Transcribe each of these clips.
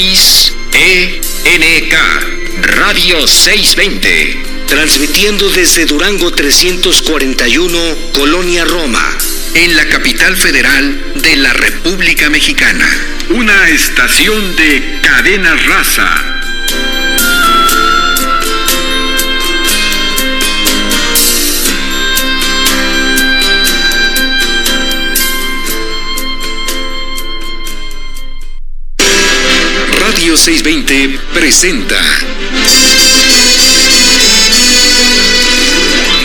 XENK Radio 620, transmitiendo desde Durango 341, Colonia Roma, en la capital federal de la República Mexicana. Una estación de cadena raza. Radio 620 presenta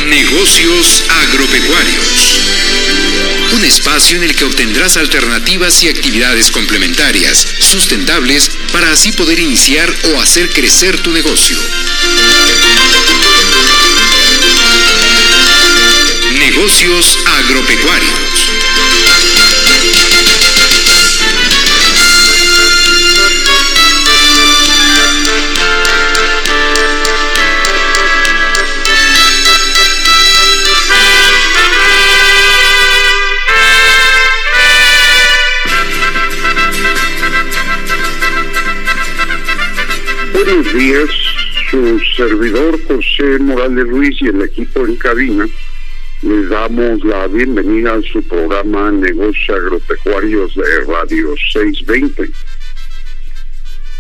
Negocios agropecuarios. Un espacio en el que obtendrás alternativas y actividades complementarias, sustentables, para así poder iniciar o hacer crecer tu negocio. Negocios agropecuarios. Días, su servidor José Morales Ruiz y el equipo en cabina les damos la bienvenida a su programa Negocios Agropecuarios de Radio 620.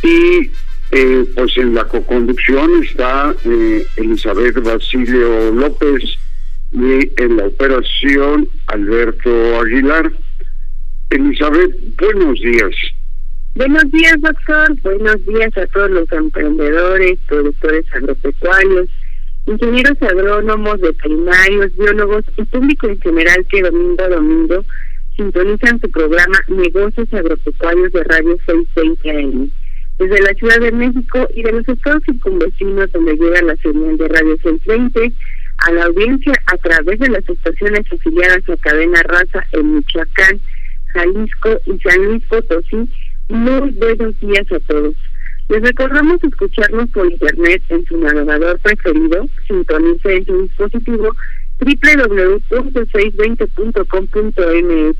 Y eh, pues en la coconducción está eh, Elizabeth Basilio López y en la operación Alberto Aguilar. Elizabeth, buenos días. Buenos días, doctor. Buenos días a todos los emprendedores, productores agropecuarios, ingenieros agrónomos, veterinarios, biólogos y público en general que domingo a domingo sintonizan su programa Negocios Agropecuarios de Radio 620 AM. Desde la Ciudad de México y de los estados circunvecinos donde llega la señal de Radio 620 a la audiencia a través de las estaciones afiliadas a Cadena Raza en Michoacán, Jalisco y San Luis Potosí, muy buenos días a todos. Les recordamos escucharnos por internet en su navegador preferido. Sintonice en su dispositivo www.620.com.mx.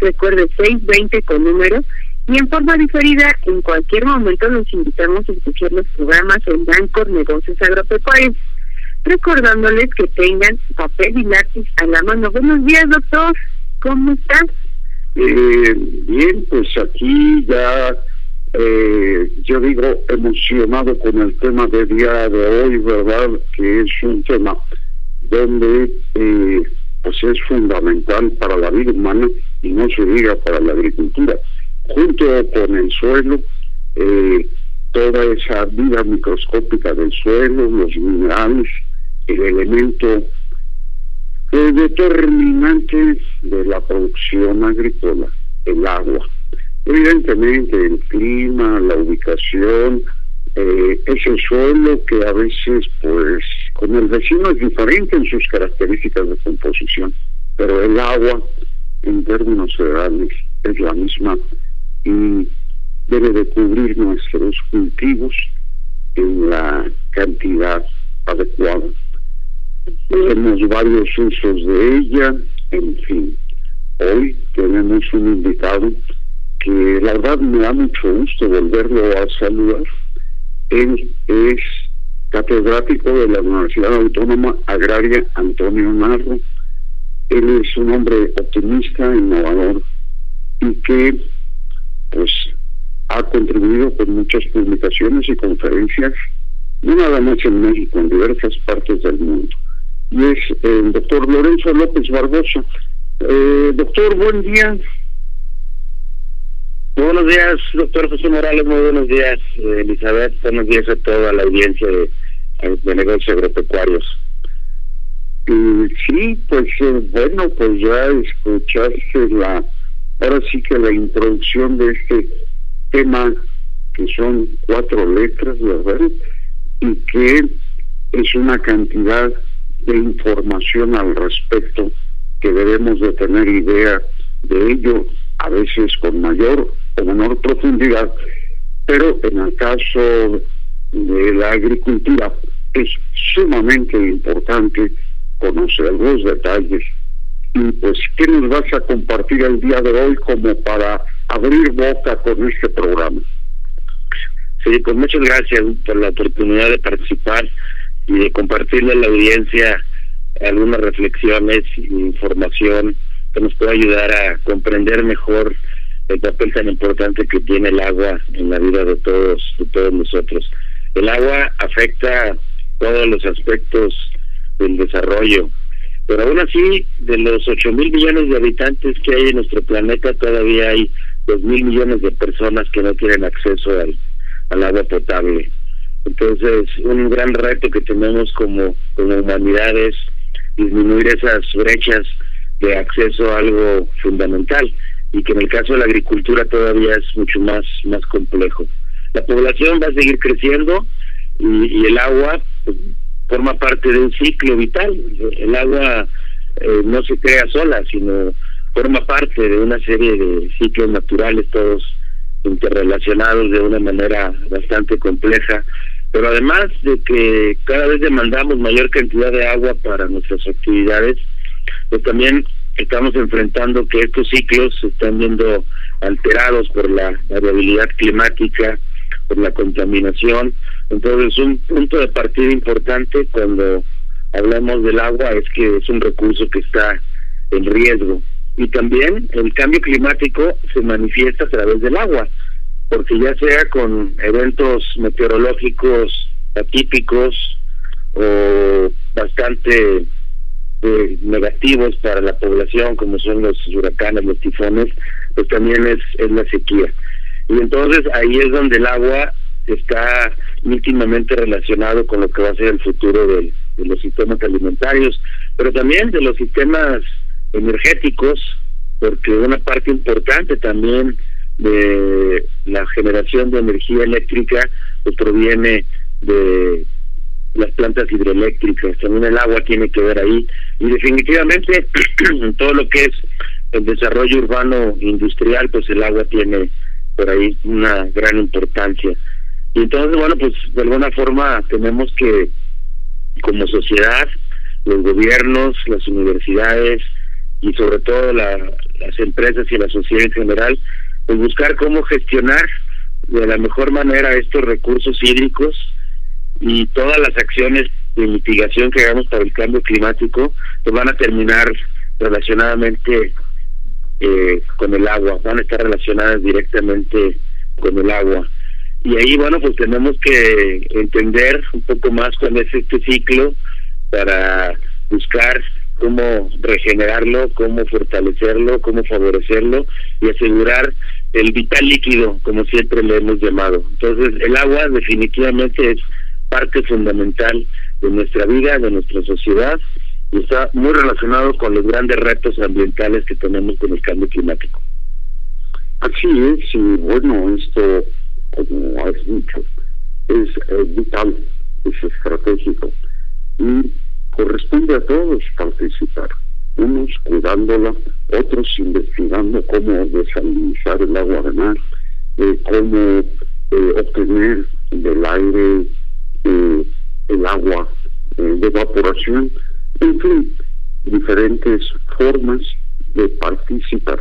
Recuerde 620 con número. Y en forma diferida, en cualquier momento los invitamos a escuchar los programas en Bancor Negocios Agropecuarios. Recordándoles que tengan papel y lápiz a la mano. Buenos días, doctor. ¿Cómo estás? Eh, bien, pues aquí ya, eh, yo digo, emocionado con el tema de día de hoy, ¿verdad? Que es un tema donde eh, pues es fundamental para la vida humana y no se diga para la agricultura. Junto con el suelo, eh, toda esa vida microscópica del suelo, los minerales, el elemento determinante de la producción agrícola, el agua. Evidentemente el clima, la ubicación, eh, ese suelo que a veces pues con el vecino es diferente en sus características de composición, pero el agua en términos generales es la misma y debe de cubrir nuestros cultivos en la cantidad adecuada tenemos varios usos de ella, en fin. Hoy tenemos un invitado que la verdad me da mucho gusto volverlo a saludar. Él es catedrático de la Universidad Autónoma Agraria Antonio Narro. Él es un hombre optimista, innovador y que pues ha contribuido con muchas publicaciones y conferencias, no nada más en México, en diversas partes del mundo y es el doctor Lorenzo López Barbosa. Eh, doctor, buen día. buenos días, doctor José Morales, muy buenos días, eh, Elizabeth, buenos días a toda la audiencia de, de negocios agropecuarios. sí, pues eh, bueno, pues ya escuchaste la, ahora sí que la introducción de este tema que son cuatro letras, ¿verdad? Y que es una cantidad de información al respecto que debemos de tener idea de ello, a veces con mayor o menor profundidad, pero en el caso de la agricultura es sumamente importante conocer los detalles. Y pues, ¿qué nos vas a compartir el día de hoy como para abrir boca con este programa? Sí, pues muchas gracias por la oportunidad de participar y de compartirle a la audiencia algunas reflexiones información que nos pueda ayudar a comprender mejor el papel tan importante que tiene el agua en la vida de todos, de todos nosotros. El agua afecta todos los aspectos del desarrollo, pero aún así, de los 8 mil millones de habitantes que hay en nuestro planeta, todavía hay 2 mil millones de personas que no tienen acceso al, al agua potable. Entonces, un gran reto que tenemos como, como humanidad es disminuir esas brechas de acceso a algo fundamental y que en el caso de la agricultura todavía es mucho más más complejo. La población va a seguir creciendo y, el agua pues, forma parte de un ciclo vital. El agua eh, no se crea sola, sino forma parte de una serie de ciclos naturales, todos interrelacionados de una manera bastante compleja. Pero además de que cada vez demandamos mayor cantidad de agua para nuestras actividades, pues también estamos enfrentando que estos ciclos se están viendo alterados por la variabilidad climática, por la contaminación. Entonces, un punto de partida importante cuando hablamos del agua es que es un recurso que está en riesgo. Y también el cambio climático se manifiesta a través del agua, porque ya sea con eventos meteorológicos atípicos o bastante eh, negativos para la población, como son los huracanes, los tifones, pues también es, es la sequía. Y entonces ahí es donde el agua está íntimamente relacionado con lo que va a ser el futuro de, de los sistemas alimentarios, pero también de los sistemas energéticos, porque una parte importante también de la generación de energía eléctrica pues proviene de las plantas hidroeléctricas, también el agua tiene que ver ahí y definitivamente en todo lo que es el desarrollo urbano industrial, pues el agua tiene por ahí una gran importancia. Y entonces, bueno, pues de alguna forma tenemos que, como sociedad, los gobiernos, las universidades y sobre todo la, las empresas y la sociedad en general, pues buscar cómo gestionar de la mejor manera estos recursos hídricos y todas las acciones de mitigación que hagamos para el cambio climático pues van a terminar relacionadamente eh, con el agua, van a estar relacionadas directamente con el agua. Y ahí, bueno, pues tenemos que entender un poco más cuál es este ciclo para buscar cómo regenerarlo, cómo fortalecerlo, cómo favorecerlo y asegurar el vital líquido, como siempre le hemos llamado. Entonces, el agua definitivamente es parte fundamental de nuestra vida, de nuestra sociedad, y está muy relacionado con los grandes retos ambientales que tenemos con el cambio climático. Así es, y bueno, esto, como has dicho, es eh, vital, es estratégico, y corresponde a todos participar, unos cuidándola, otros investigando cómo desalinizar el agua de mar, eh, cómo eh, obtener del aire eh, el agua de evaporación, en fin, diferentes formas de participar.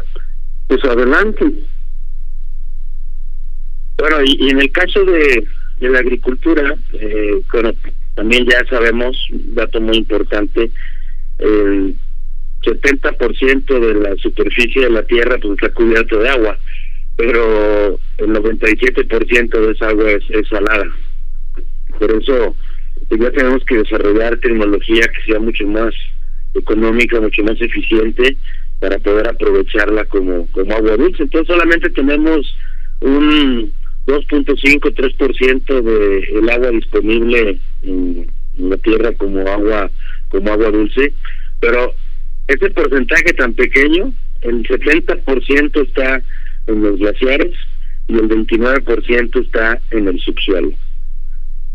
Pues adelante. Bueno, y, en el caso de, de la agricultura, bueno, también ya sabemos, un dato muy importante, el 70% de la superficie de la tierra pues está cubierto de agua, pero el 97% de esa agua es salada. Por eso pues, ya tenemos que desarrollar tecnología que sea mucho más económica, mucho más eficiente para poder aprovecharla como, como agua dulce. Entonces solamente tenemos un 2.5-3% de el agua disponible en, la tierra como agua como agua dulce, pero ese porcentaje tan pequeño, el 70% está en los glaciares y el 29% está en el subsuelo.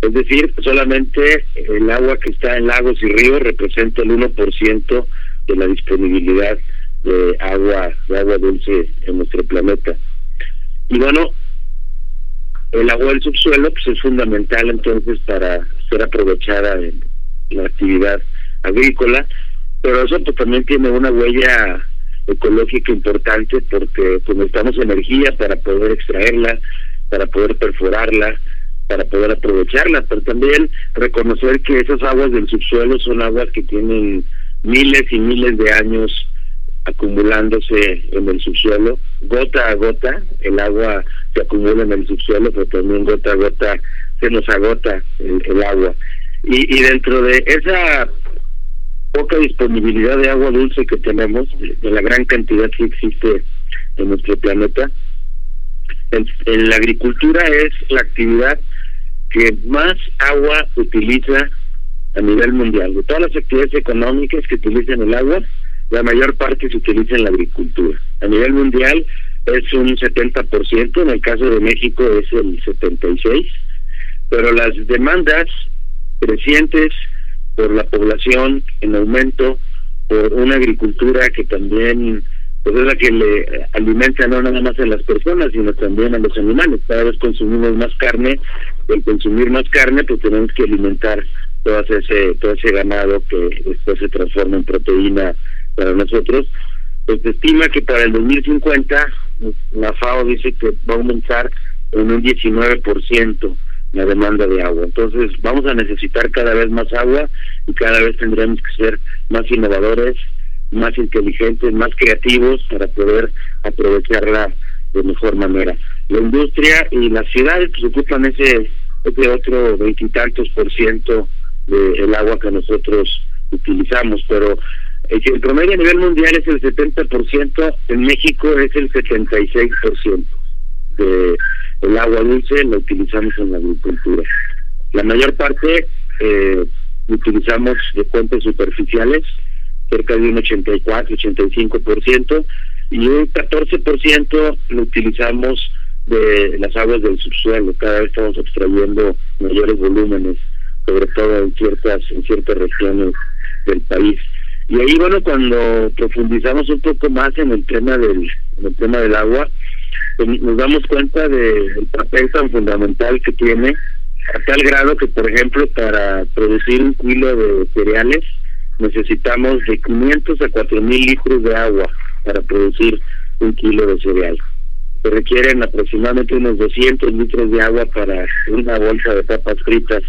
Es decir, solamente el agua que está en lagos y ríos representa el 1% de la disponibilidad de agua, de agua dulce en nuestro planeta. Y bueno, el agua del subsuelo pues es fundamental entonces para ser aprovechada en la actividad agrícola, pero eso pues también tiene una huella ecológica importante porque pues necesitamos energía para poder extraerla, para poder perforarla, para poder aprovecharla, pero también reconocer que esas aguas del subsuelo son aguas que tienen miles y miles de años acumulándose en el subsuelo, gota a gota, el agua se acumula en el subsuelo, pero también gota a gota se nos agota el, agua. Y, y dentro de esa poca disponibilidad de agua dulce que tenemos, de la gran cantidad que existe en nuestro planeta, en la agricultura es la actividad que más agua utiliza a nivel mundial. De todas las actividades económicas que utilizan el agua, la mayor parte se utiliza en la agricultura. A nivel mundial es un 70%, en el caso de México es el 76%, pero las demandas crecientes por la población en aumento, por una agricultura que también pues es la que le alimenta no nada más a las personas, sino también a los animales. Cada vez consumimos más carne, el consumir más carne, pues tenemos que alimentar todo ese, todo ese ganado que después se transforma en proteína para nosotros. Pues se estima que para el 2050 la FAO dice que va a aumentar en un 19% la demanda de agua. Entonces vamos a necesitar cada vez más agua y cada vez tendremos que ser más innovadores, más inteligentes, más creativos para poder aprovecharla de mejor manera. La industria y las ciudades pues, ocupan ese, ese otro veintitantos por ciento del agua que nosotros utilizamos, pero el promedio a nivel mundial es el 70%, en México es el 76% de el agua dulce la utilizamos en la agricultura. La mayor parte eh, utilizamos de fuentes superficiales, cerca de un 84-85%, y un 14% lo utilizamos de las aguas del subsuelo. Cada vez estamos extrayendo mayores volúmenes, sobre todo en ciertas en ciertas regiones del país. Y ahí, bueno, cuando profundizamos un poco más en el tema del, en el tema del agua, nos damos cuenta del papel tan fundamental que tiene, a tal grado que, por ejemplo, para producir un kilo de cereales, necesitamos de 500 a 4 mil litros de agua para producir un kilo de cereal. Se requieren aproximadamente unos 200 litros de agua para una bolsa de papas fritas.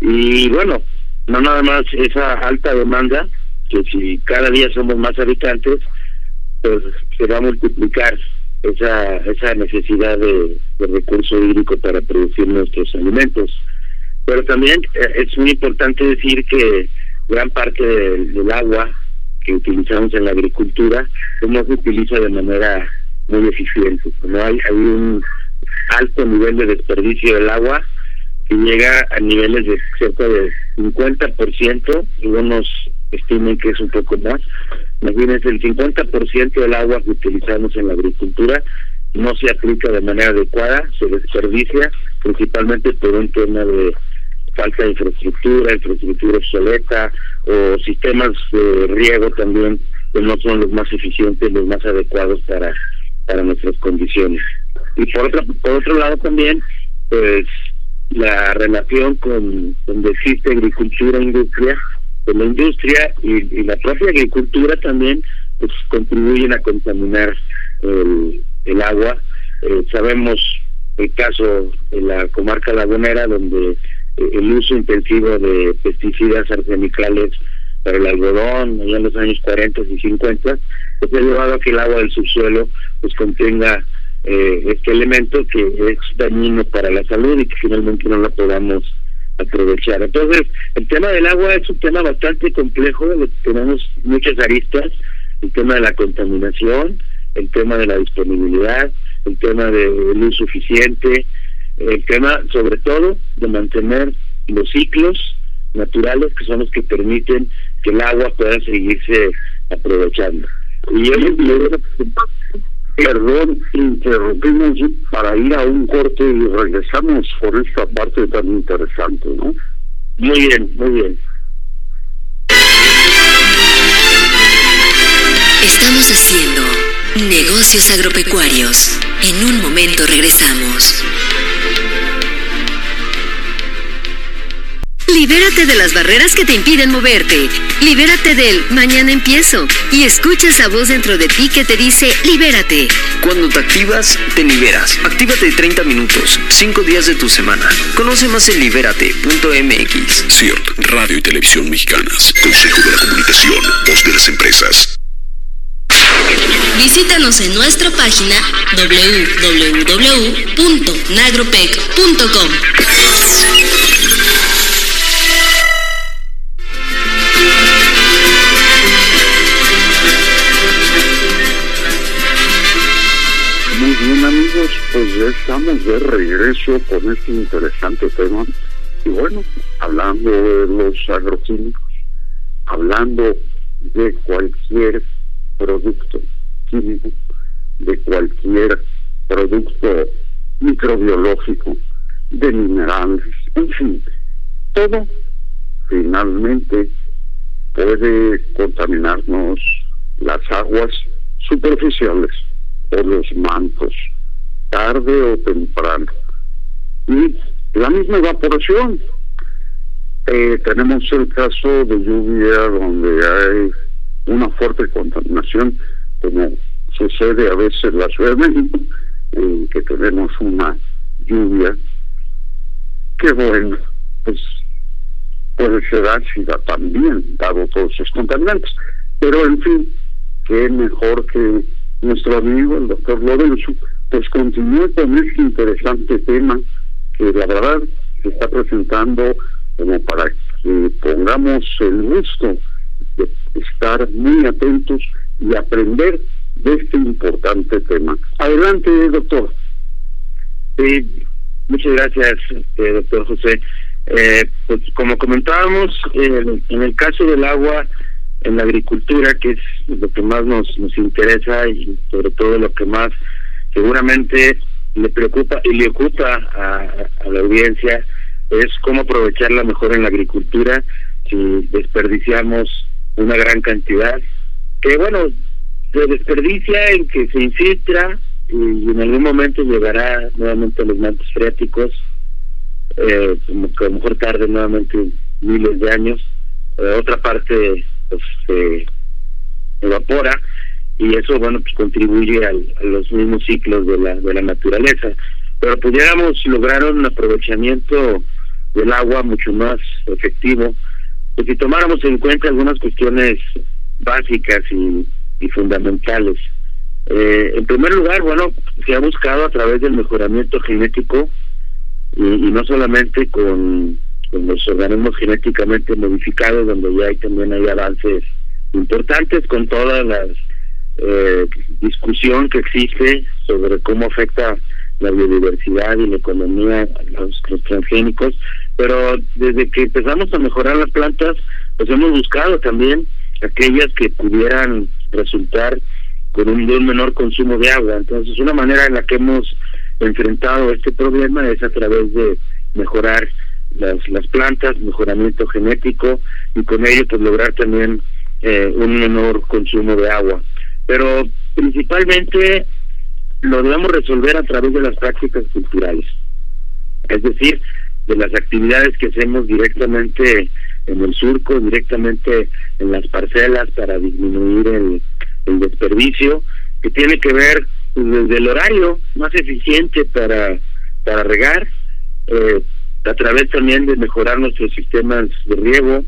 Y bueno, no nada más esa alta demanda, que si cada día somos más habitantes, pues se va a multiplicar esa, esa necesidad de, de recurso hídrico para producir nuestros alimentos. Pero también eh, es muy importante decir que gran parte del, agua que utilizamos en la agricultura no se utiliza de manera muy eficiente. No hay, hay un alto nivel de desperdicio del agua que llega a niveles de cerca de 50% y unos estimen que es un poco más. Imagínense, el 50% del agua que utilizamos en la agricultura no se aplica de manera adecuada, se desperdicia principalmente por un tema de falta de infraestructura, infraestructura obsoleta o sistemas de riego también que no son los más eficientes, los más adecuados para para nuestras condiciones. Y por otro, por otro lado también, pues la relación con donde existe agricultura e industria, pues la industria y, la propia agricultura también pues contribuyen a contaminar el, agua. Eh, sabemos el caso de la comarca lagunera donde el uso intensivo de pesticidas arsenicales para el algodón, allá en los años 40 y 50, pues ha llevado a que el agua del subsuelo pues contenga eh, este elemento que es dañino para la salud y que finalmente no la podamos aprovechar. Entonces, el tema del agua es un tema bastante complejo, tenemos muchas aristas, el tema de la contaminación, el tema de la disponibilidad, el tema del uso suficiente, el tema sobre todo de mantener los ciclos naturales que son los que permiten que el agua pueda seguirse aprovechando. Y yo perdón, interrumpimos para ir a un corte y regresamos por esta parte tan interesante, ¿no? Muy bien, muy bien. Estamos haciendo negocios agropecuarios. En un momento regresamos. Libérate de las barreras que te impiden moverte. Libérate del mañana empiezo. Y escucha esa voz dentro de ti que te dice libérate. Cuando te activas, te liberas. Actívate 30 minutos, 5 días de tu semana. Conoce más en libérate.mx. CIRT, Radio y Televisión Mexicanas. Consejo de la Comunicación, voz de las empresas. Visítanos en nuestra página www.nagropec.com. estamos de regreso con este interesante tema. Y bueno, hablando de los agroquímicos, hablando de cualquier producto químico, de cualquier producto microbiológico, de minerales, en fin, todo finalmente puede contaminarnos las aguas superficiales o los mantos, tarde o temprano. Y la misma evaporación. Eh, tenemos el caso de lluvia donde hay una fuerte contaminación, como sucede a veces en la Ciudad de México, en que tenemos una lluvia que bueno, pues puede ser ácida también, dado todos esos contaminantes. Pero en fin, qué mejor que nuestro amigo, el doctor Lorenzo, pues continúe con este interesante tema que la verdad se está presentando como para que pongamos el gusto de estar muy atentos y aprender de este importante tema. Adelante, doctor. Sí, muchas gracias, este, doctor José. Eh, pues como comentábamos, en el caso del agua en la agricultura, que es lo que más nos, nos interesa y sobre todo lo que más seguramente le preocupa y le ocupa a, a la audiencia, es cómo aprovecharla mejor en la agricultura si desperdiciamos una gran cantidad, que bueno, se desperdicia en que se infiltra y en algún momento llegará nuevamente a los mantos freáticos, eh, como que a lo mejor tarde nuevamente miles de años. Eh, otra parte pues, se evapora y eso bueno pues contribuye a los mismos ciclos de la de la naturaleza. Pero pudiéramos lograr un aprovechamiento del agua mucho más efectivo pues si tomáramos en cuenta algunas cuestiones básicas y, y fundamentales. Eh, en primer lugar bueno se ha buscado a través del mejoramiento genético y, y no solamente con con los organismos genéticamente modificados, donde ya hay también hay avances importantes con toda la eh, discusión que existe sobre cómo afecta la biodiversidad y la economía a los, transgénicos, pero desde que empezamos a mejorar las plantas, pues hemos buscado también aquellas que pudieran resultar con un, un menor consumo de agua. Entonces, una manera en la que hemos enfrentado este problema es a través de mejorar las, las plantas, mejoramiento genético y con ello pues lograr también eh, un menor consumo de agua. Pero principalmente lo debemos resolver a través de las prácticas culturales, es decir, de las actividades que hacemos directamente en el surco, directamente en las parcelas para disminuir el, desperdicio, que tiene que ver desde el horario más eficiente para, para regar, eh, a través también de mejorar nuestros sistemas de riego,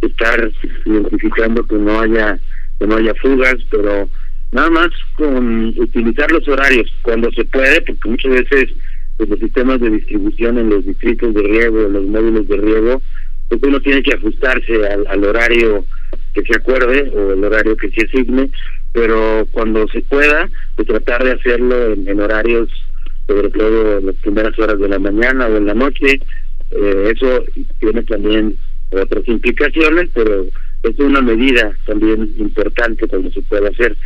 estar identificando que no haya que no haya fugas, pero nada más con utilizar los horarios cuando se puede, porque muchas veces pues, los sistemas de distribución en los distritos de riego, en los módulos de riego, pues uno tiene que ajustarse al, al horario que se acuerde o el horario que se asigne, pero cuando se pueda, pues tratar de hacerlo en, horarios sobre todo en las primeras horas de la mañana o en la noche. Eh, eso tiene también otras implicaciones, pero es una medida también importante cuando se puede hacer.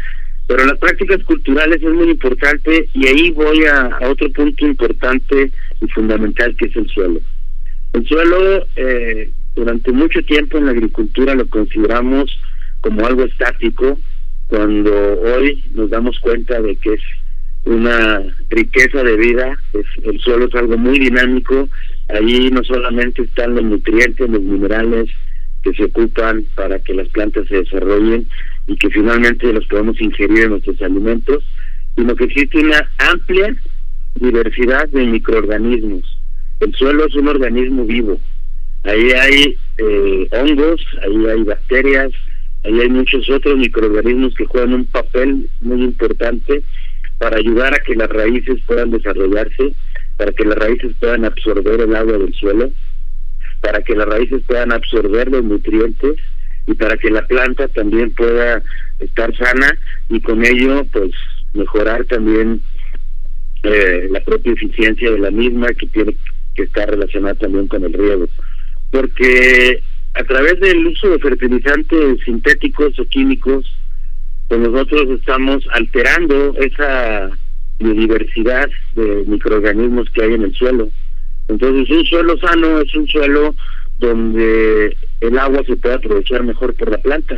Pero las prácticas culturales es muy importante y ahí voy a, otro punto importante y fundamental que es el suelo. El suelo eh, durante mucho tiempo en la agricultura lo consideramos como algo estático, cuando hoy nos damos cuenta de que es una riqueza de vida, es, el suelo es algo muy dinámico Ahí no solamente están los nutrientes, los minerales que se ocupan para que las plantas se desarrollen y que finalmente los podemos ingerir en nuestros alimentos, sino que existe una amplia diversidad de microorganismos. El suelo es un organismo vivo. Ahí hay eh, hongos, ahí hay bacterias, ahí hay muchos otros microorganismos que juegan un papel muy importante para ayudar a que las raíces puedan desarrollarse, para que las raíces puedan absorber el agua del suelo, para que las raíces puedan absorber los nutrientes y para que la planta también pueda estar sana y con ello pues mejorar también eh, la propia eficiencia de la misma que tiene que estar relacionada también con el riego. Porque a través del uso de fertilizantes sintéticos o químicos pues nosotros estamos alterando esa biodiversidad de microorganismos que hay en el suelo entonces un suelo sano es un suelo donde el agua se puede aprovechar mejor por la planta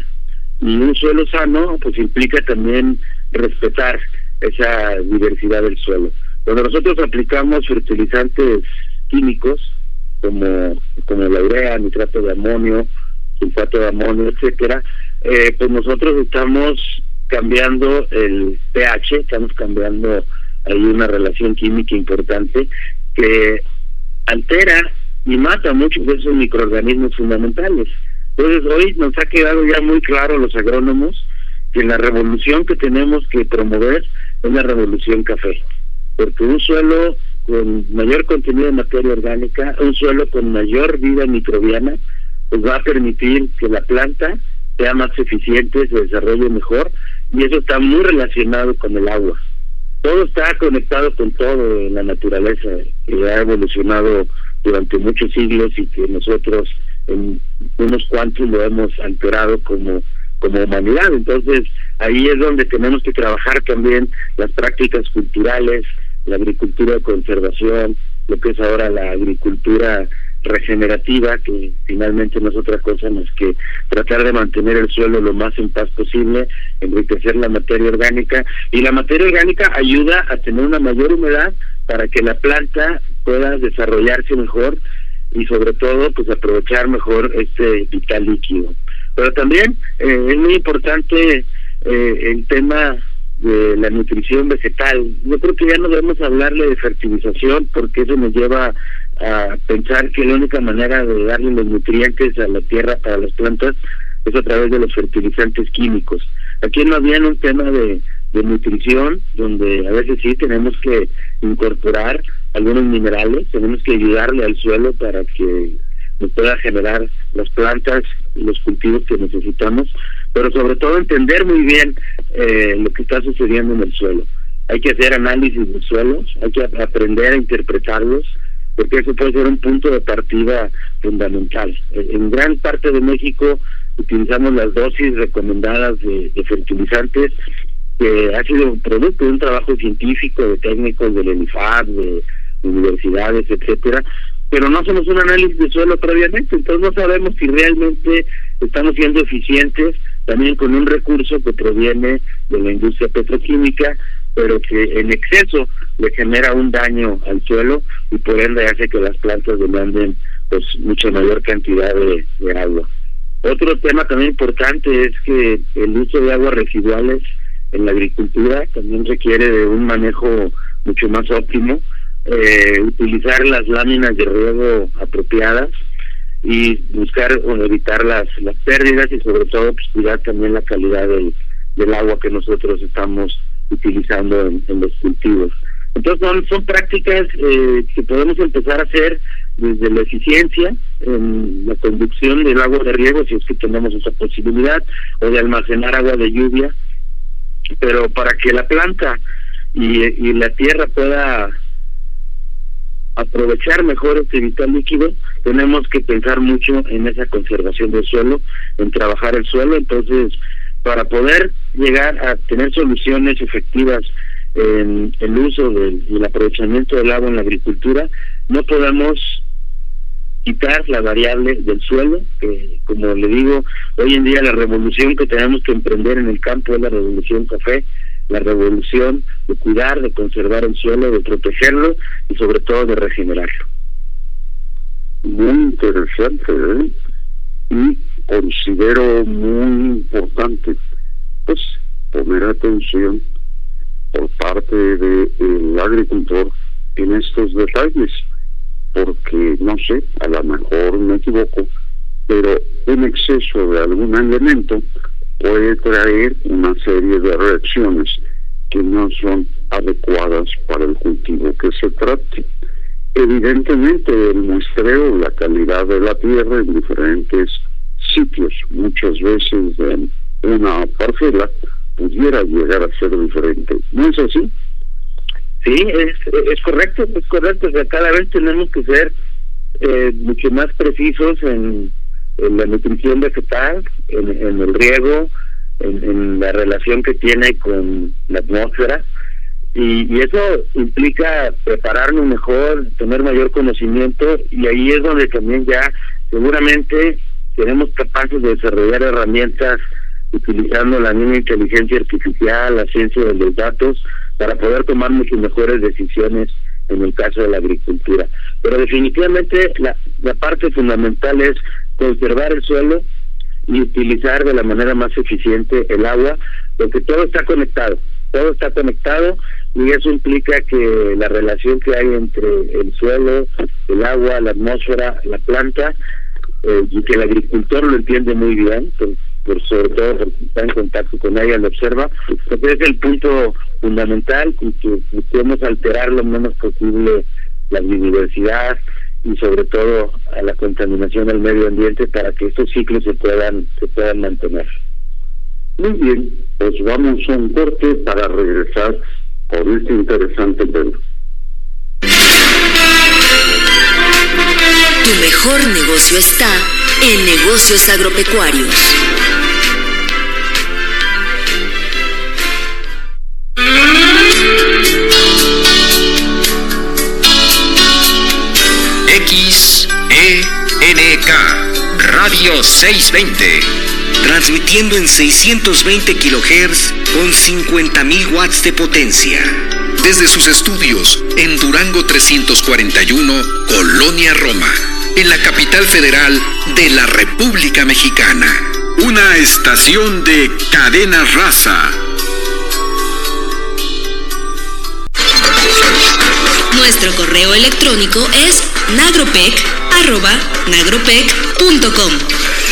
y un suelo sano pues implica también respetar esa diversidad del suelo. Cuando nosotros aplicamos fertilizantes químicos como, como la urea, nitrato de amonio, sulfato de amonio, etcétera, eh, pues nosotros estamos cambiando el pH, estamos cambiando ahí una relación química importante que altera y mata muchos de esos microorganismos fundamentales. Entonces hoy nos ha quedado ya muy claro los agrónomos que la revolución que tenemos que promover es la revolución café, porque un suelo con mayor contenido de materia orgánica, un suelo con mayor vida microbiana, pues va a permitir que la planta sea más eficiente, se desarrolle mejor, y eso está muy relacionado con el agua. Todo está conectado con todo en la naturaleza, que ha evolucionado durante muchos siglos y que nosotros en unos cuantos lo hemos alterado como como humanidad. Entonces, ahí es donde tenemos que trabajar también las prácticas culturales, la agricultura de conservación, lo que es ahora la agricultura regenerativa, que finalmente no es otra cosa más que tratar de mantener el suelo lo más en paz posible, enriquecer la materia orgánica, y la materia orgánica ayuda a tener una mayor humedad para que la planta pueda desarrollarse mejor y sobre todo pues aprovechar mejor este vital líquido. Pero también eh, es muy importante eh, el tema de la nutrición vegetal. Yo creo que ya no debemos hablarle de fertilización porque eso nos lleva a pensar que la única manera de darle los nutrientes a la tierra para las plantas es a través de los fertilizantes químicos. Aquí no había un tema de, de nutrición donde a veces sí tenemos que incorporar algunos minerales, tenemos que ayudarle al suelo para que nos pueda generar las plantas y los cultivos que necesitamos, pero sobre todo entender muy bien eh, lo que está sucediendo en el suelo. Hay que hacer análisis de suelos, hay que aprender a interpretarlos, porque eso puede ser un punto de partida fundamental. En gran parte de México utilizamos las dosis recomendadas de, de fertilizantes que ha sido un producto de un trabajo científico de técnicos del ENIFAD, de universidades, etcétera, pero no hacemos un análisis de suelo previamente, entonces no sabemos si realmente estamos siendo eficientes también con un recurso que proviene de la industria petroquímica, pero que en exceso le genera un daño al suelo y por ende hace que las plantas demanden pues mucha mayor cantidad de, agua. Otro tema también importante es que el uso de aguas residuales en la agricultura también requiere de un manejo mucho más óptimo eh, utilizar las láminas de riego apropiadas y buscar o evitar las, las pérdidas y sobre todo pues, cuidar también la calidad del, del agua que nosotros estamos utilizando en, los cultivos. Entonces son, son prácticas eh, que podemos empezar a hacer desde la eficiencia en la conducción del agua de riego, si es que tenemos esa posibilidad, o de almacenar agua de lluvia, pero para que la planta y, y la tierra pueda aprovechar mejor este vital líquido, tenemos que pensar mucho en esa conservación del suelo, en trabajar el suelo. Entonces, para poder llegar a tener soluciones efectivas en el uso del, y el aprovechamiento del agua en la agricultura, no podemos quitar la variable del suelo, que como le digo, hoy en día la revolución que tenemos que emprender en el campo es la revolución café, la revolución de cuidar, de conservar el suelo, de protegerlo y sobre todo de regenerarlo. muy interesante ¿eh? y considero muy importante pues poner atención por parte del agricultor en estos detalles porque no sé, a lo mejor me equivoco, pero un exceso de algún elemento puede traer una serie de reacciones que no son adecuadas para el cultivo que se trate. Evidentemente el muestreo, la calidad de la tierra en diferentes sitios, muchas veces de una parcela, pudiera llegar a ser diferente. ¿No es así? Sí, es, es correcto, es correcto. O sea, cada vez tenemos que ser eh, mucho más precisos en, la nutrición vegetal, en, el riego, en, la relación que tiene con la atmósfera. Y eso implica prepararnos mejor, tener mayor conocimiento y ahí es donde también ya seguramente seremos capaces de desarrollar herramientas utilizando la misma inteligencia artificial, la ciencia de los datos, para poder tomar muchas mejores decisiones en el caso de la agricultura. Pero definitivamente la, la parte fundamental es conservar el suelo y utilizar de la manera más eficiente el agua, porque todo está conectado, todo está conectado y eso implica que la relación que hay entre el suelo, el agua, la atmósfera, la planta, eh, y que el agricultor lo entiende muy bien, por sobre todo porque está en contacto con ella, lo observa, pues es el punto fundamental, que busquemos alterar lo menos posible la biodiversidad y sobre todo a la contaminación del medio ambiente para que estos ciclos se puedan se puedan mantener. Muy bien, pues vamos a un corte para regresar con este interesante tema. Tu mejor negocio está en negocios agropecuarios. XENK Radio 620 transmitiendo en 620 kHz con 50.000 watts de potencia. Desde sus estudios en Durango 341, Colonia Roma, en la capital federal de la República Mexicana. Una estación de cadena raza. Nuestro correo electrónico es nagropec.nagropec.com.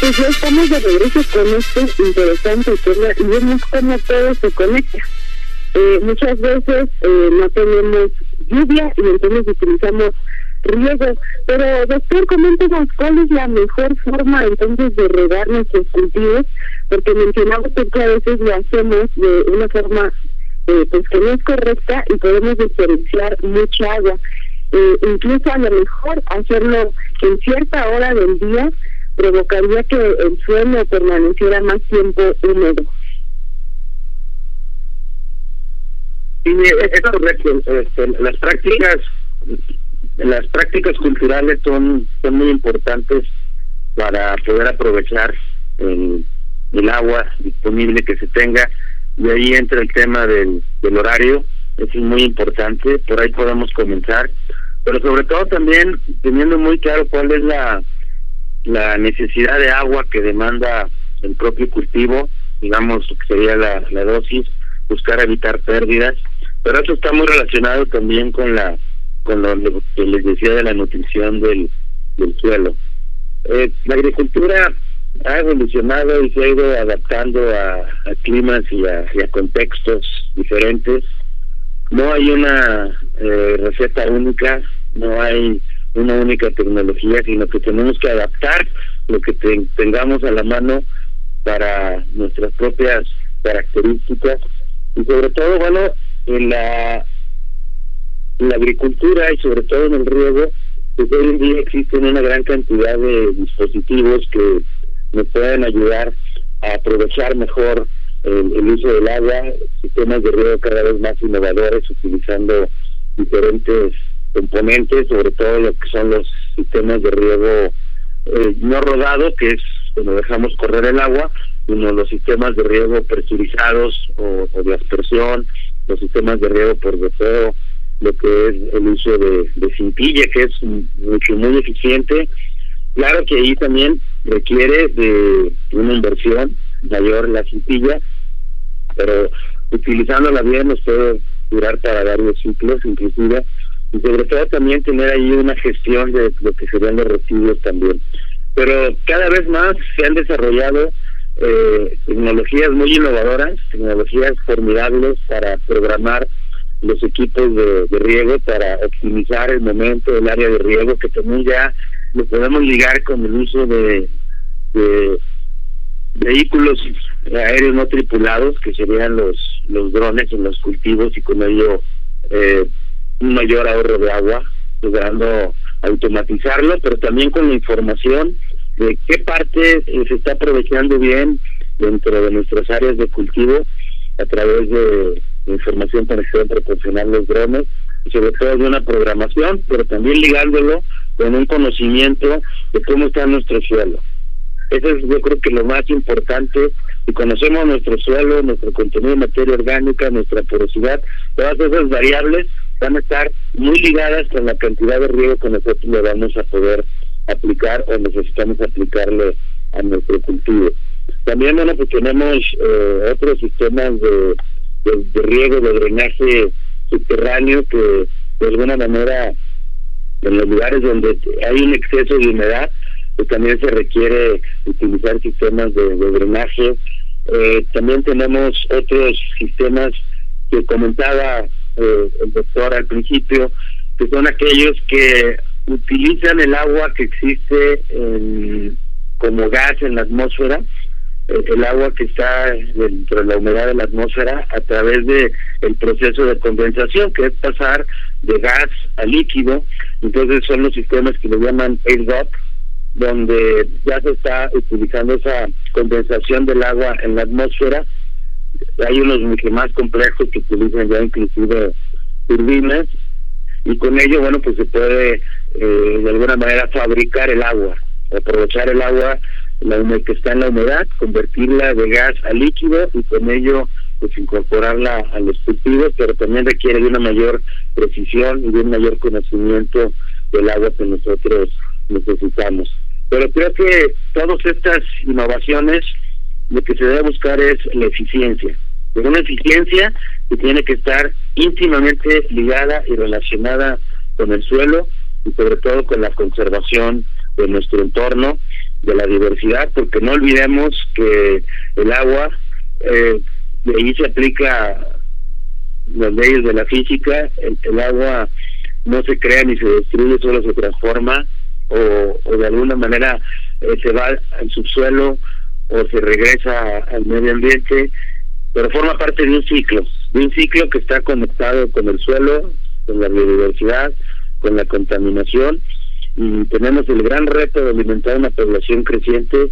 pues ya estamos de regreso con este interesante tema y vemos cómo todo se conecta. Eh, muchas veces eh, no tenemos lluvia y entonces utilizamos riego. Pero doctor, coméntenos cuál es la mejor forma entonces de regar nuestros cultivos, porque mencionamos que a veces lo hacemos de una forma eh, pues que no es correcta y podemos desperdiciar mucha agua. Eh, incluso a lo mejor hacerlo en cierta hora del día provocaría que el suelo permaneciera más tiempo húmedo. Sí, es correcto. Este, las prácticas las prácticas culturales son, son muy importantes para poder aprovechar el, el agua disponible que se tenga y ahí entra el tema del, del horario, eso es muy importante, por ahí podemos comenzar, pero sobre todo también teniendo muy claro cuál es la la necesidad de agua que demanda el propio cultivo, digamos que sería la, la dosis, buscar evitar pérdidas, pero eso está muy relacionado también con la con lo que les decía de la nutrición del, del suelo. Eh, la agricultura ha evolucionado y se ha ido adaptando a, a climas y a, y a, contextos diferentes. No hay una eh, receta única, no hay una única tecnología, sino que tenemos que adaptar lo que tengamos a la mano para nuestras propias características. Y sobre todo, bueno, en la, en la agricultura y sobre todo en el riego, pues hoy en día existen una gran cantidad de dispositivos que nos pueden ayudar a aprovechar mejor el, el uso del agua, sistemas de riego cada vez más innovadores, utilizando diferentes componentes, sobre todo lo que son los sistemas de riego eh, no rodado, que es donde dejamos correr el agua, sino los sistemas de riego presurizados o, de aspersión, los sistemas de riego por deseo, lo que es el uso de, de cintilla, que es mucho muy eficiente. Claro que ahí también requiere de una inversión mayor la cintilla, pero utilizándola bien nos puede durar para varios ciclos inclusive y sobre todo también tener ahí una gestión de lo que serían los residuos también. Pero cada vez más se han desarrollado eh, tecnologías muy innovadoras, tecnologías formidables para programar los equipos de, riego, para optimizar el momento del área de riego, que también ya lo podemos ligar con el uso de, de vehículos aéreos no tripulados, que serían los, los drones en los cultivos y con ello eh, un mayor ahorro de agua, logrando automatizarlo, pero también con la información de qué parte eh, se está aprovechando bien dentro de nuestras áreas de cultivo a través de información que nos pueden proporcionar los drones y sobre todo de una programación, pero también ligándolo con un conocimiento de cómo está nuestro suelo. Eso es yo creo que lo más importante. Si conocemos nuestro suelo, nuestro contenido de materia orgánica, nuestra porosidad, todas esas variables van a estar muy ligadas con la cantidad de riego que nosotros le vamos a poder aplicar o necesitamos aplicarle a nuestro cultivo. También, bueno, pues tenemos eh, otros sistemas de, de, riego, de drenaje subterráneo que de alguna manera en los lugares donde hay un exceso de humedad, pues también se requiere utilizar sistemas de, drenaje. Eh, también tenemos otros sistemas que comentaba eh, el doctor al principio, que son aquellos que utilizan el agua que existe como gas en la atmósfera, el, agua que está dentro de la humedad de la atmósfera a través de el proceso de condensación, que es pasar de gas a líquido. Entonces son los sistemas que le llaman AirDrop, donde ya se está utilizando esa condensación del agua en la atmósfera hay unos mucho más complejos que utilizan ya inclusive turbinas y con ello bueno pues se puede eh, de alguna manera fabricar el agua aprovechar el agua la que está en la humedad convertirla de gas a líquido y con ello pues incorporarla a los cultivos pero también requiere de una mayor precisión y de un mayor conocimiento del agua que nosotros necesitamos. Pero creo que todas estas innovaciones lo que se debe buscar es la eficiencia, pero una eficiencia que tiene que estar íntimamente ligada y relacionada con el suelo y sobre todo con la conservación de nuestro entorno, de la diversidad, porque no olvidemos que el agua, eh, de ahí se aplica las leyes de la física, el, agua no se crea ni se destruye, solo se transforma o, o de alguna manera eh, se va al subsuelo o se regresa al medio ambiente, pero forma parte de un ciclo, de un ciclo que está conectado con el suelo, con la biodiversidad, con la contaminación, y tenemos el gran reto de alimentar una población creciente,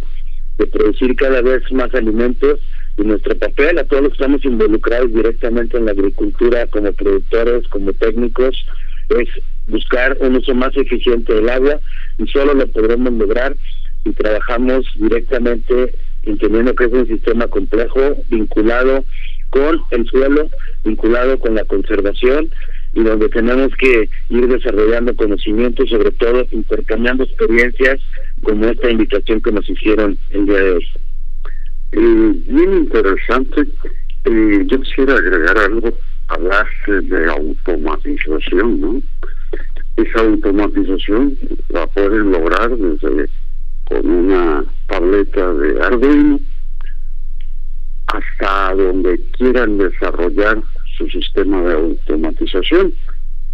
de producir cada vez más alimentos, y nuestro papel a todos los que estamos involucrados directamente en la agricultura como productores, como técnicos, es buscar un uso más eficiente del agua y solo lo podremos lograr si trabajamos directamente entendiendo que es un sistema complejo vinculado con el suelo, vinculado con la conservación y donde tenemos que ir desarrollando conocimientos, sobre todo intercambiando experiencias como esta invitación que nos hicieron el día de hoy. Eh, bien interesante. Eh, yo quisiera agregar algo, hablaste de automatización, ¿no? Esa automatización la pueden lograr desde con una tableta de Arduino hasta donde quieran desarrollar su sistema de automatización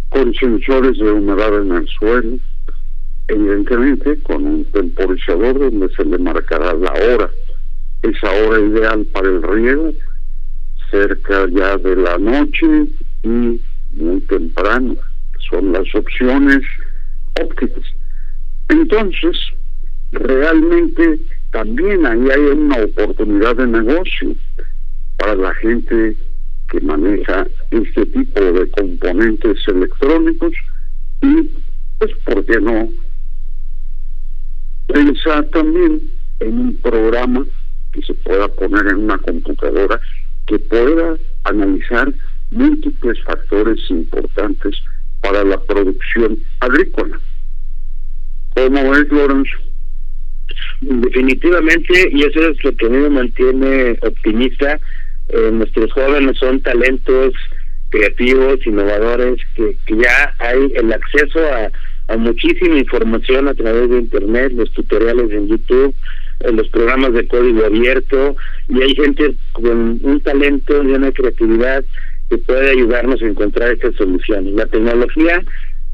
con sensores de humedad en el suelo, evidentemente con un temporizador donde se le marcará la hora, esa hora ideal para el riego, cerca ya de la noche y muy temprano, son las opciones ópticas. Entonces, realmente también ahí hay una oportunidad de negocio para la gente que maneja este tipo de componentes electrónicos y pues por qué no pensar también en un programa que se pueda poner en una computadora que pueda analizar múltiples factores importantes para la producción agrícola. ¿Cómo es, Lorenzo? Definitivamente, y eso es lo que a mí me mantiene optimista, eh, nuestros jóvenes son talentos creativos, innovadores, que, que ya hay el acceso a, a muchísima información a través de Internet, los tutoriales en YouTube, los programas de código abierto, y hay gente con un talento y una creatividad que puede ayudarnos a encontrar estas soluciones. La tecnología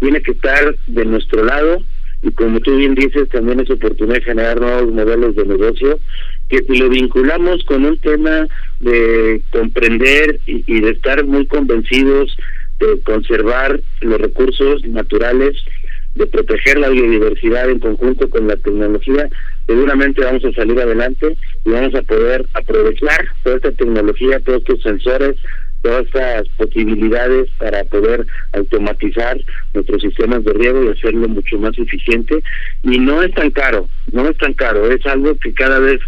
tiene que estar de nuestro lado y como tú bien dices, también es oportunidad de generar nuevos modelos de negocio que si lo vinculamos con un tema de comprender y, y de estar muy convencidos de conservar los recursos naturales, de proteger la biodiversidad en conjunto con la tecnología, seguramente vamos a salir adelante y vamos a poder aprovechar toda esta tecnología, todos estos sensores, todas estas posibilidades para poder automatizar nuestros sistemas de riego y hacerlo mucho más eficiente. Y no es tan caro, no es tan caro, es algo que cada vez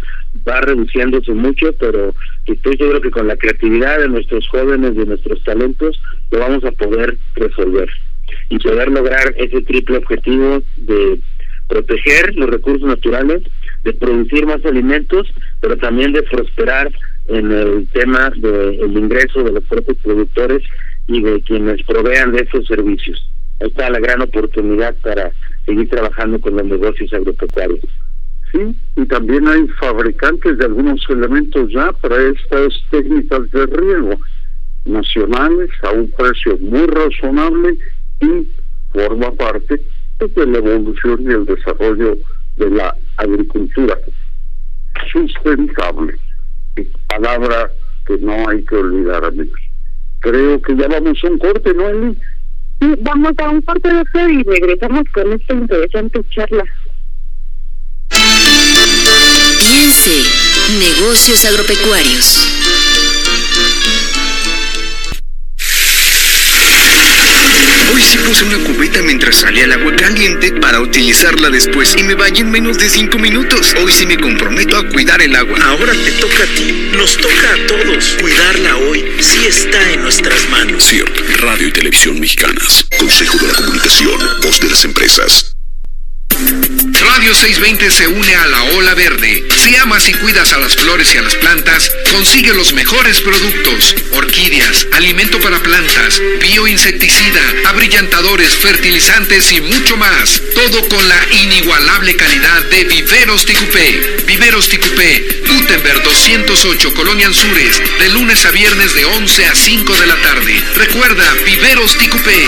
va reduciéndose mucho, pero estoy seguro que con la creatividad de nuestros jóvenes, de nuestros talentos, lo vamos a poder resolver y poder lograr ese triple objetivo de proteger los recursos naturales, de producir más alimentos, pero también de prosperar en el tema del ingreso de los propios productores y de quienes provean de estos servicios. Ahí está la gran oportunidad para seguir trabajando con los negocios agropecuarios. Sí, y también hay fabricantes de algunos elementos ya para estas técnicas de riego nacionales a un precio muy razonable y forma parte de la evolución y el desarrollo de la agricultura sustentable. Palabra que no hay que olvidar, amigos. Creo que ya vamos a un corte, ¿no, Eli? Sí, vamos a un corte de fe y regresamos con esta interesante charla. Piense, negocios agropecuarios. Hoy sí puse una cubeta mientras salía el agua caliente para utilizarla después y me vaya en menos de 5 minutos. Hoy sí me comprometo a cuidar el agua. Ahora te toca a ti. Nos toca a todos. Cuidarla hoy sí está en nuestras manos. CIRT, Radio y Televisión Mexicanas. Consejo de la Comunicación, voz de las empresas. Radio 620 se une a la ola verde. Si amas y cuidas a las flores y a las plantas, consigue los mejores productos. Orquídeas, alimento para plantas, bioinsecticida, abrillantadores, fertilizantes y mucho más. Todo con la inigualable calidad de Viveros Ticupé. Viveros Ticupé, Gutenberg 208, Colonia Anzures, de lunes a viernes de 11 a 5 de la tarde. Recuerda, Viveros Ticupé.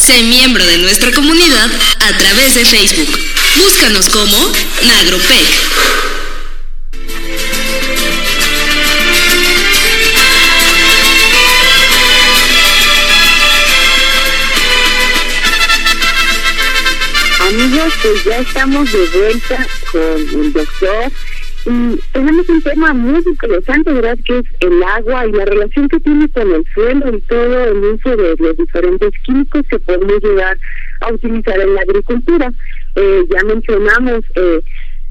Sé miembro de nuestra comunidad a través de Facebook. Búscanos como Nagropec. Amigos, pues ya estamos de vuelta con el doctor y tenemos un tema muy interesante, ¿verdad? Que es el agua y la relación que tiene con el suelo y todo el uso de los diferentes químicos que podemos llegar a utilizar en la agricultura. Eh, ya mencionamos eh,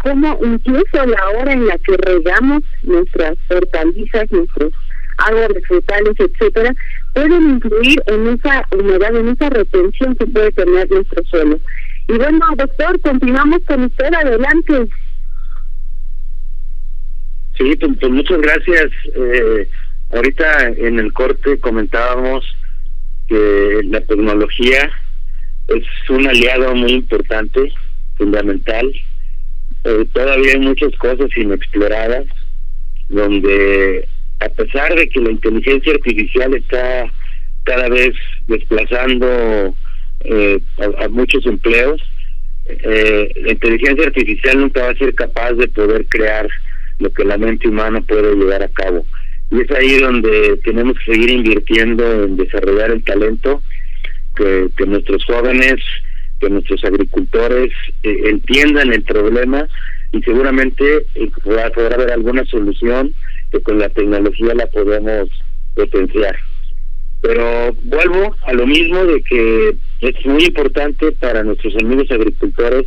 cómo incluso la hora en la que regamos nuestras hortalizas, nuestros árboles frutales, etcétera, pueden influir en esa humedad, en esa retención que puede tener nuestro suelo. Y bueno, doctor, continuamos con usted, adelante. Sí, pues, pues muchas gracias. Eh, ahorita en el corte comentábamos que la tecnología es un aliado muy importante, fundamental. Eh, todavía hay muchas cosas inexploradas, donde a pesar de que la inteligencia artificial está cada vez desplazando eh, a, a, muchos empleos, eh, la inteligencia artificial nunca va a ser capaz de poder crear lo que la mente humana puede llevar a cabo. Y es ahí donde tenemos que seguir invirtiendo en desarrollar el talento, que, nuestros jóvenes, que nuestros agricultores eh, entiendan el problema y seguramente eh, podrá, podrá haber alguna solución que con la tecnología la podemos potenciar. Pero vuelvo a lo mismo de que es muy importante para nuestros amigos agricultores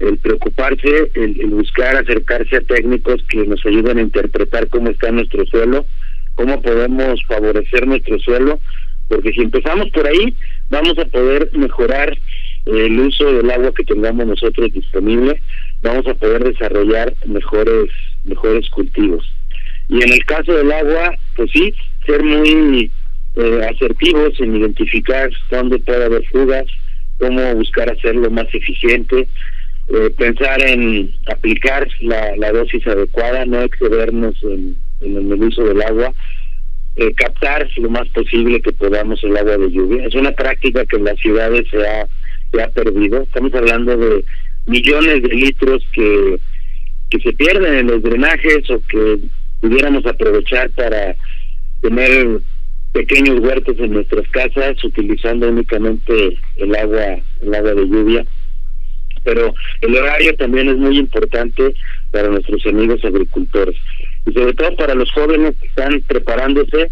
el preocuparse, el, buscar acercarse a técnicos que nos ayuden a interpretar cómo está nuestro suelo, cómo podemos favorecer nuestro suelo, porque si empezamos por ahí, vamos a poder mejorar el uso del agua que tengamos nosotros disponible, vamos a poder desarrollar mejores mejores cultivos. Y en el caso del agua, pues sí, ser muy eh, asertivos en identificar dónde puede haber fugas, cómo buscar hacerlo más eficiente, eh, pensar en aplicar la, la dosis adecuada, no excedernos en, el uso del agua, eh, captar lo más posible que podamos el agua de lluvia. Es una práctica que en las ciudades se ha, se ha perdido. Estamos hablando de millones de litros que, que se pierden en los drenajes o que pudiéramos aprovechar para tener pequeños huertos en nuestras casas utilizando únicamente el agua el agua de lluvia pero el horario también es muy importante para nuestros amigos agricultores. Y sobre todo para los jóvenes que están preparándose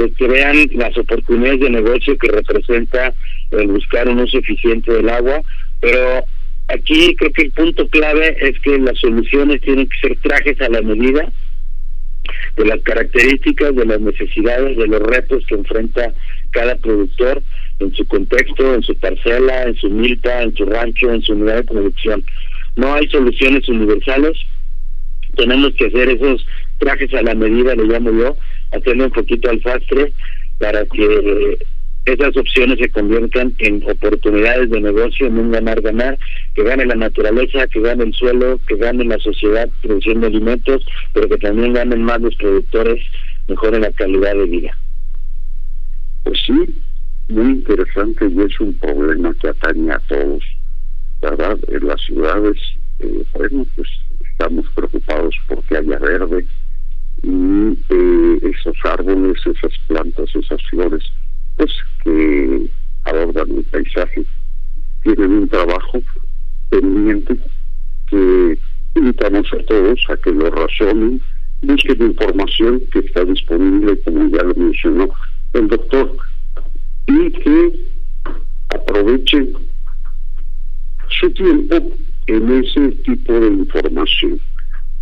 pues que vean las oportunidades de negocio que representa el buscar un uso eficiente del agua. Pero aquí creo que el punto clave es que las soluciones tienen que ser trajes a la medida de las características, de las necesidades, de los retos que enfrenta cada productor en su contexto, en su parcela, en su milpa, en su rancho, en su unidad de producción. No hay soluciones universales, tenemos que hacer esos trajes a la medida, le llamo yo, hacerle un poquito al sastre para que esas opciones se conviertan en oportunidades de negocio, en un ganar-ganar, que gane la naturaleza, que gane el suelo, que gane la sociedad produciendo alimentos, pero que también ganen más los productores, mejoren la calidad de vida. Pues sí, muy interesante y es un problema que atañe a todos, ¿verdad? En las ciudades, eh, bueno, pues estamos preocupados porque haya verde y eh, esos árboles, esas plantas, esas flores que abordan el paisaje tienen un trabajo pendiente que invitamos a todos a que lo razonen, busquen información que está disponible, como ya lo mencionó el doctor, y que aprovechen su tiempo en ese tipo de información.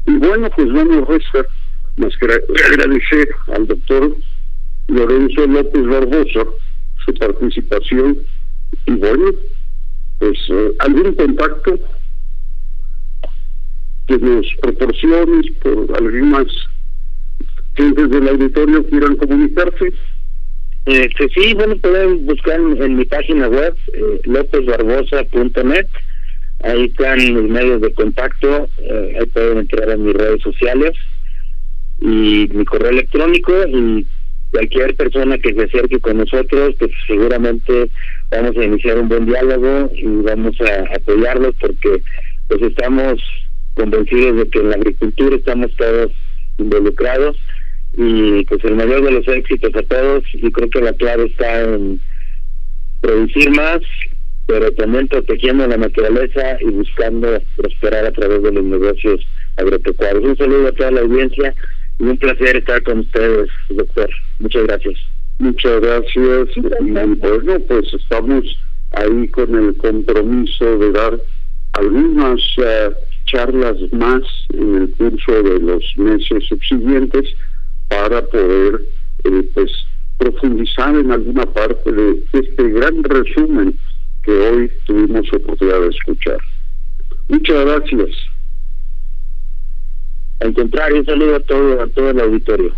Y bueno, pues no nos resta más que agradecer al doctor Lorenzo López Barbosa su participación y bueno, pues eh, algún contacto que nos proporciones por algunas gentes del auditorio quieran comunicarse. Este, sí, bueno, pueden buscar en, mi página web, eh, lópezbarbosa.net. Ahí están los medios de contacto. Eh, ahí pueden entrar a mis redes sociales y mi correo electrónico. Y cualquier persona que se acerque con nosotros, pues seguramente vamos a iniciar un buen diálogo y vamos a apoyarlos porque pues estamos convencidos de que en la agricultura estamos todos involucrados y pues el mayor de los éxitos a todos y creo que la clave está en producir más pero también protegiendo la naturaleza y buscando prosperar a través de los negocios agropecuarios. Un saludo a toda la audiencia un placer estar con ustedes, doctor. Muchas gracias. Muchas gracias. Y bueno, pues estamos ahí con el compromiso de dar algunas eh, charlas más en el curso de los meses subsiguientes para poder eh, pues profundizar en alguna parte de este gran resumen que hoy tuvimos oportunidad de escuchar. Muchas gracias. Al contrario, un saludo a todo, a todo el auditorio.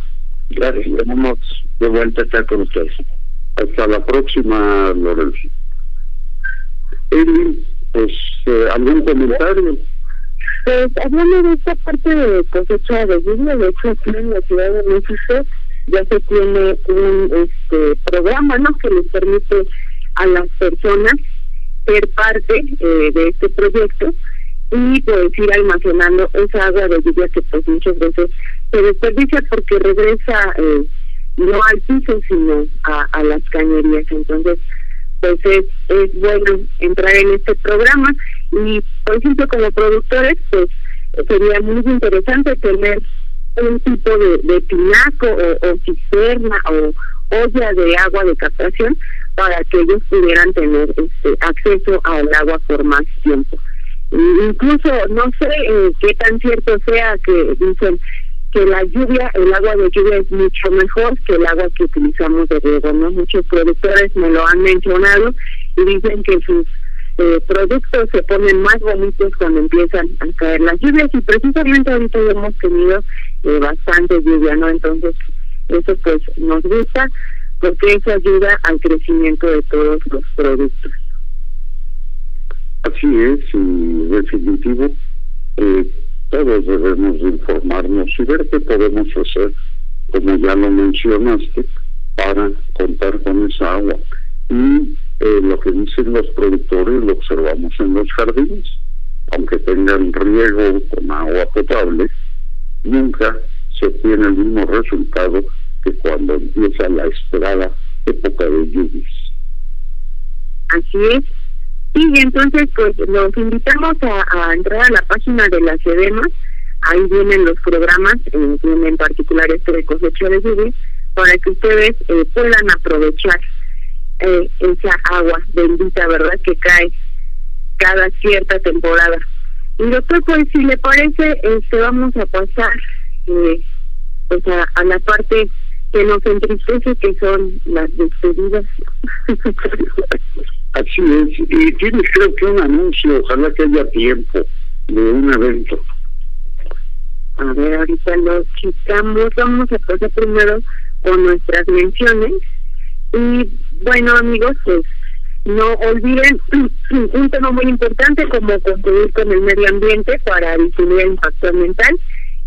Gracias, tenemos de vuelta a estar con ustedes. Hasta la próxima, Lorenzo. Eli, pues, eh, ¿algún comentario? Pues, hablando de esta parte de cosecha de lluvia, de hecho, aquí en la Ciudad de México ya se tiene un este programa, ¿no?, que les permite a las personas ser parte eh, de este proyecto y pues ir almacenando esa agua de lluvia que pues muchas veces se desperdicia porque regresa eh, no al piso sino a, a las cañerías entonces pues es, es bueno entrar en este programa y por ejemplo como productores pues sería muy interesante tener un tipo de, de pinaco o, cisterna o olla de agua de captación para que ellos pudieran tener este acceso al agua por más tiempo. incluso no sé eh, qué tan cierto sea que dicen que la lluvia, el agua de lluvia es mucho mejor que el agua que utilizamos de riego, ¿no? Muchos productores me lo han mencionado y dicen que sus eh, productos se ponen más bonitos cuando empiezan a caer las lluvias y precisamente ahorita hemos tenido eh, bastante lluvia, ¿no? Entonces, eso pues nos gusta porque eso ayuda al crecimiento de todos los productos. Así es, y definitivo, eh, todos debemos informarnos y ver qué podemos hacer, como ya lo mencionaste, para contar con esa agua. Y que dicen los productores lo observamos en los jardines, aunque tengan riego con agua potable, nunca se obtiene el mismo resultado que cuando empieza la esperada época de lluvias. Así es, y entonces, pues los invitamos a, entrar a la página de la SEDEMA. Ahí vienen los programas, eh, en particular este de cosecha de lluvia, para que ustedes eh, puedan aprovechar eh, esa agua bendita, ¿verdad?, que cae cada cierta temporada. Y doctor, pues si le parece, este, vamos a pasar eh, pues a, a la parte que nos entristece, que son las despedidas. Así es, y tienes creo que un anuncio, ojalá que haya tiempo de un evento. A ver, ahorita lo quitamos, vamos a pasar primero con nuestras menciones. Y bueno, amigos, pues no olviden un tema muy importante como contribuir con el medio ambiente para disminuir el impacto ambiental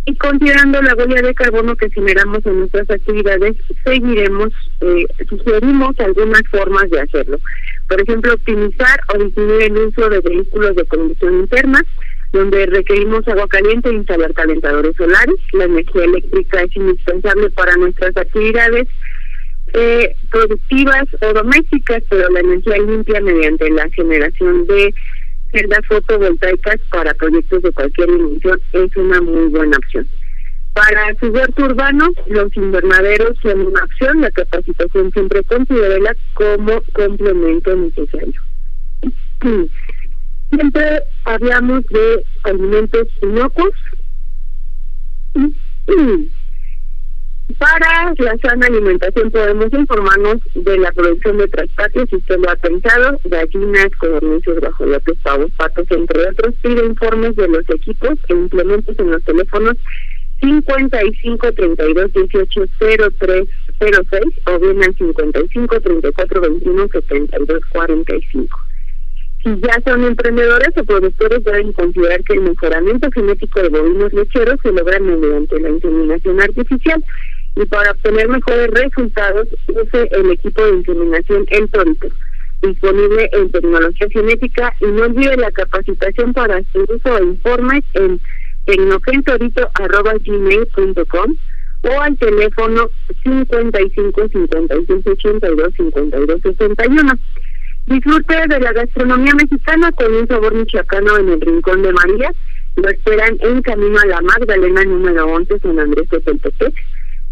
y considerando la huella de carbono que generamos en nuestras actividades, seguiremos, eh, sugerimos algunas formas de hacerlo. Por ejemplo, optimizar o disminuir el uso de vehículos de combustión interna, donde requerimos agua caliente e instalar calentadores solares. La energía eléctrica es indispensable para nuestras actividades eh, productivas o domésticas, pero la energía limpia mediante la generación de celdas fotovoltaicas para proyectos de cualquier dimensión es una muy buena opción. Para su huerto urbano, los invernaderos son una opción, la capacitación siempre considera como complemento necesario. Siempre hablamos de alimentos inocuos. Para la sana alimentación podemos informarnos de la producción de traspatios, si usted lo ha pensado, gallinas, codornices, guajolotes, pavos, patos, entre otros. Pide informes de los equipos e implementos en los teléfonos 55 32 18 03 06 o bien al 55 34 21 72 45. Si ya son emprendedores o productores deben considerar que el mejoramiento genético de bovinos lecheros se logra mediante la inseminación artificial y para obtener mejores resultados use el equipo de inseminación El Torito, disponible en tecnología genética y no olvide la capacitación para su uso e informes en tecnogentorito.gmail.com o al teléfono 55 56 82 52 61. Disfrute de la gastronomía mexicana con un sabor michoacano en el Rincón de María. Lo esperan en camino a la Magdalena número 11 San Andrés de Telpetec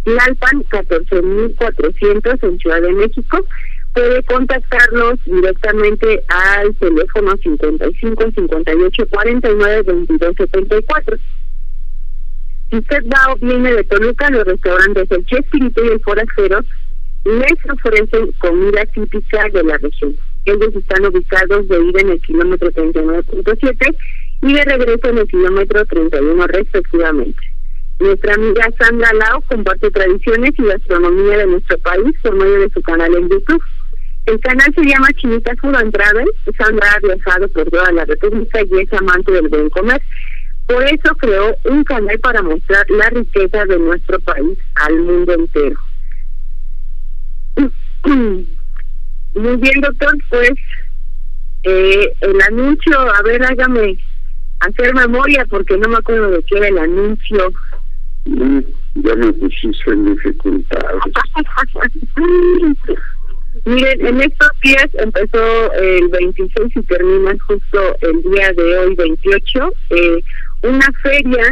Lalpan 14.400 en Ciudad de México. Puede contactarnos directamente al teléfono 55 58 49 22 74. Si usted va o viene de Toluca, los restaurantes El Chespirito y El Forastero les ofrecen comida típica de la región. Ellos están ubicados de ida en el kilómetro 39.7 y de regreso en el kilómetro 31 respectivamente. Nuestra amiga Sandra Lao comparte tradiciones y gastronomía de nuestro país por medio de su canal en YouTube. El canal se llama Chinita Food and Travel. Sandra ha viajado por toda la República y es amante del buen comer. Por eso creó un canal para mostrar la riqueza de nuestro país al mundo entero. Muy bien, doctor, pues eh, el anuncio, a ver, hágame hacer memoria porque no me acuerdo de qué era el anuncio ya me pusiste en dificultades. Miren, en estos días empezó el 26 y termina justo el día de hoy, 28, eh, una feria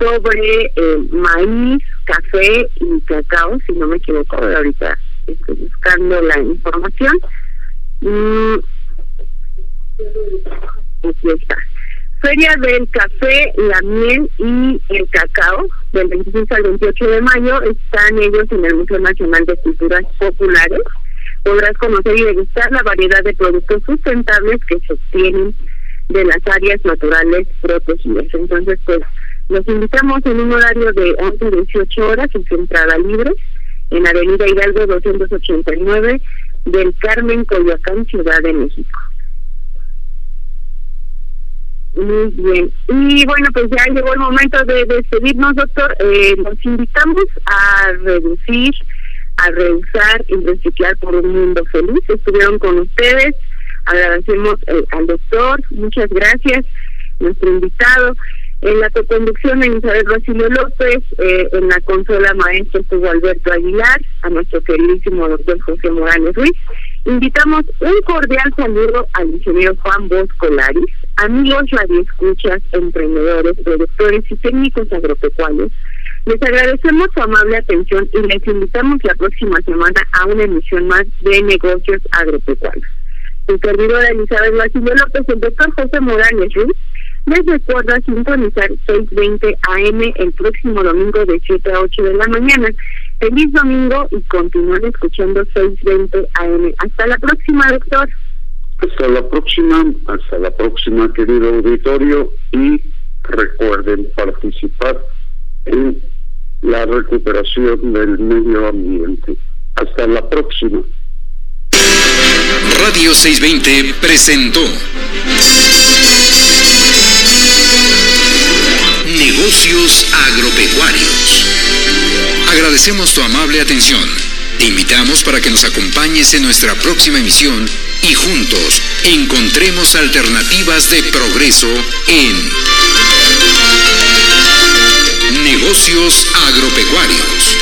sobre eh, maíz, café y cacao, si no me equivoco, ahorita este, buscando la información. Mm, aquí está. Feria del Café, la Miel y el Cacao, del 26 al 28 de mayo, están ellos en el Museo Nacional de Culturas Populares. Podrás conocer y degustar la variedad de productos sustentables que se obtienen de las áreas naturales protegidas. Entonces, pues, los invitamos en un horario de 11 a 18 horas en su entrada libre, en Avenida Hidalgo 289 del Carmen, Coyoacán, Ciudad de México. Muy bien. Y bueno, pues ya llegó el momento de despedirnos, doctor. Eh, nos invitamos a reducir, a rehusar y reciclar por un mundo feliz. Estuvieron con ustedes. Agradecemos eh, al doctor. Muchas gracias. Nuestro invitado. En la co-conducción en Isabel Basilio López, eh, en la consola maestro estuvo Alberto Aguilar, a nuestro queridísimo doctor José Morales Ruiz. Invitamos un cordial saludo al ingeniero Juan Bosco Laris, amigos radioescuchas, emprendedores, productores y técnicos agropecuarios. Les agradecemos su amable atención y les invitamos la próxima semana a una emisión más de negocios agropecuarios. Su servidora Elizabeth Basilio López, el doctor José Morales Ruiz, les recuerda sintonizar 6.20 AM el próximo domingo de 7 a 8 de la mañana. Feliz domingo y continúen escuchando 6.20 AM. Hasta la próxima, doctor. Hasta la próxima, hasta la próxima, querido auditorio. Y recuerden participar en la recuperación del medio ambiente. Hasta la próxima. Radio 620 presentó Negocios agropecuarios. Agradecemos tu amable atención. Te invitamos para que nos acompañes en nuestra próxima emisión y juntos encontremos alternativas de progreso en Negocios agropecuarios.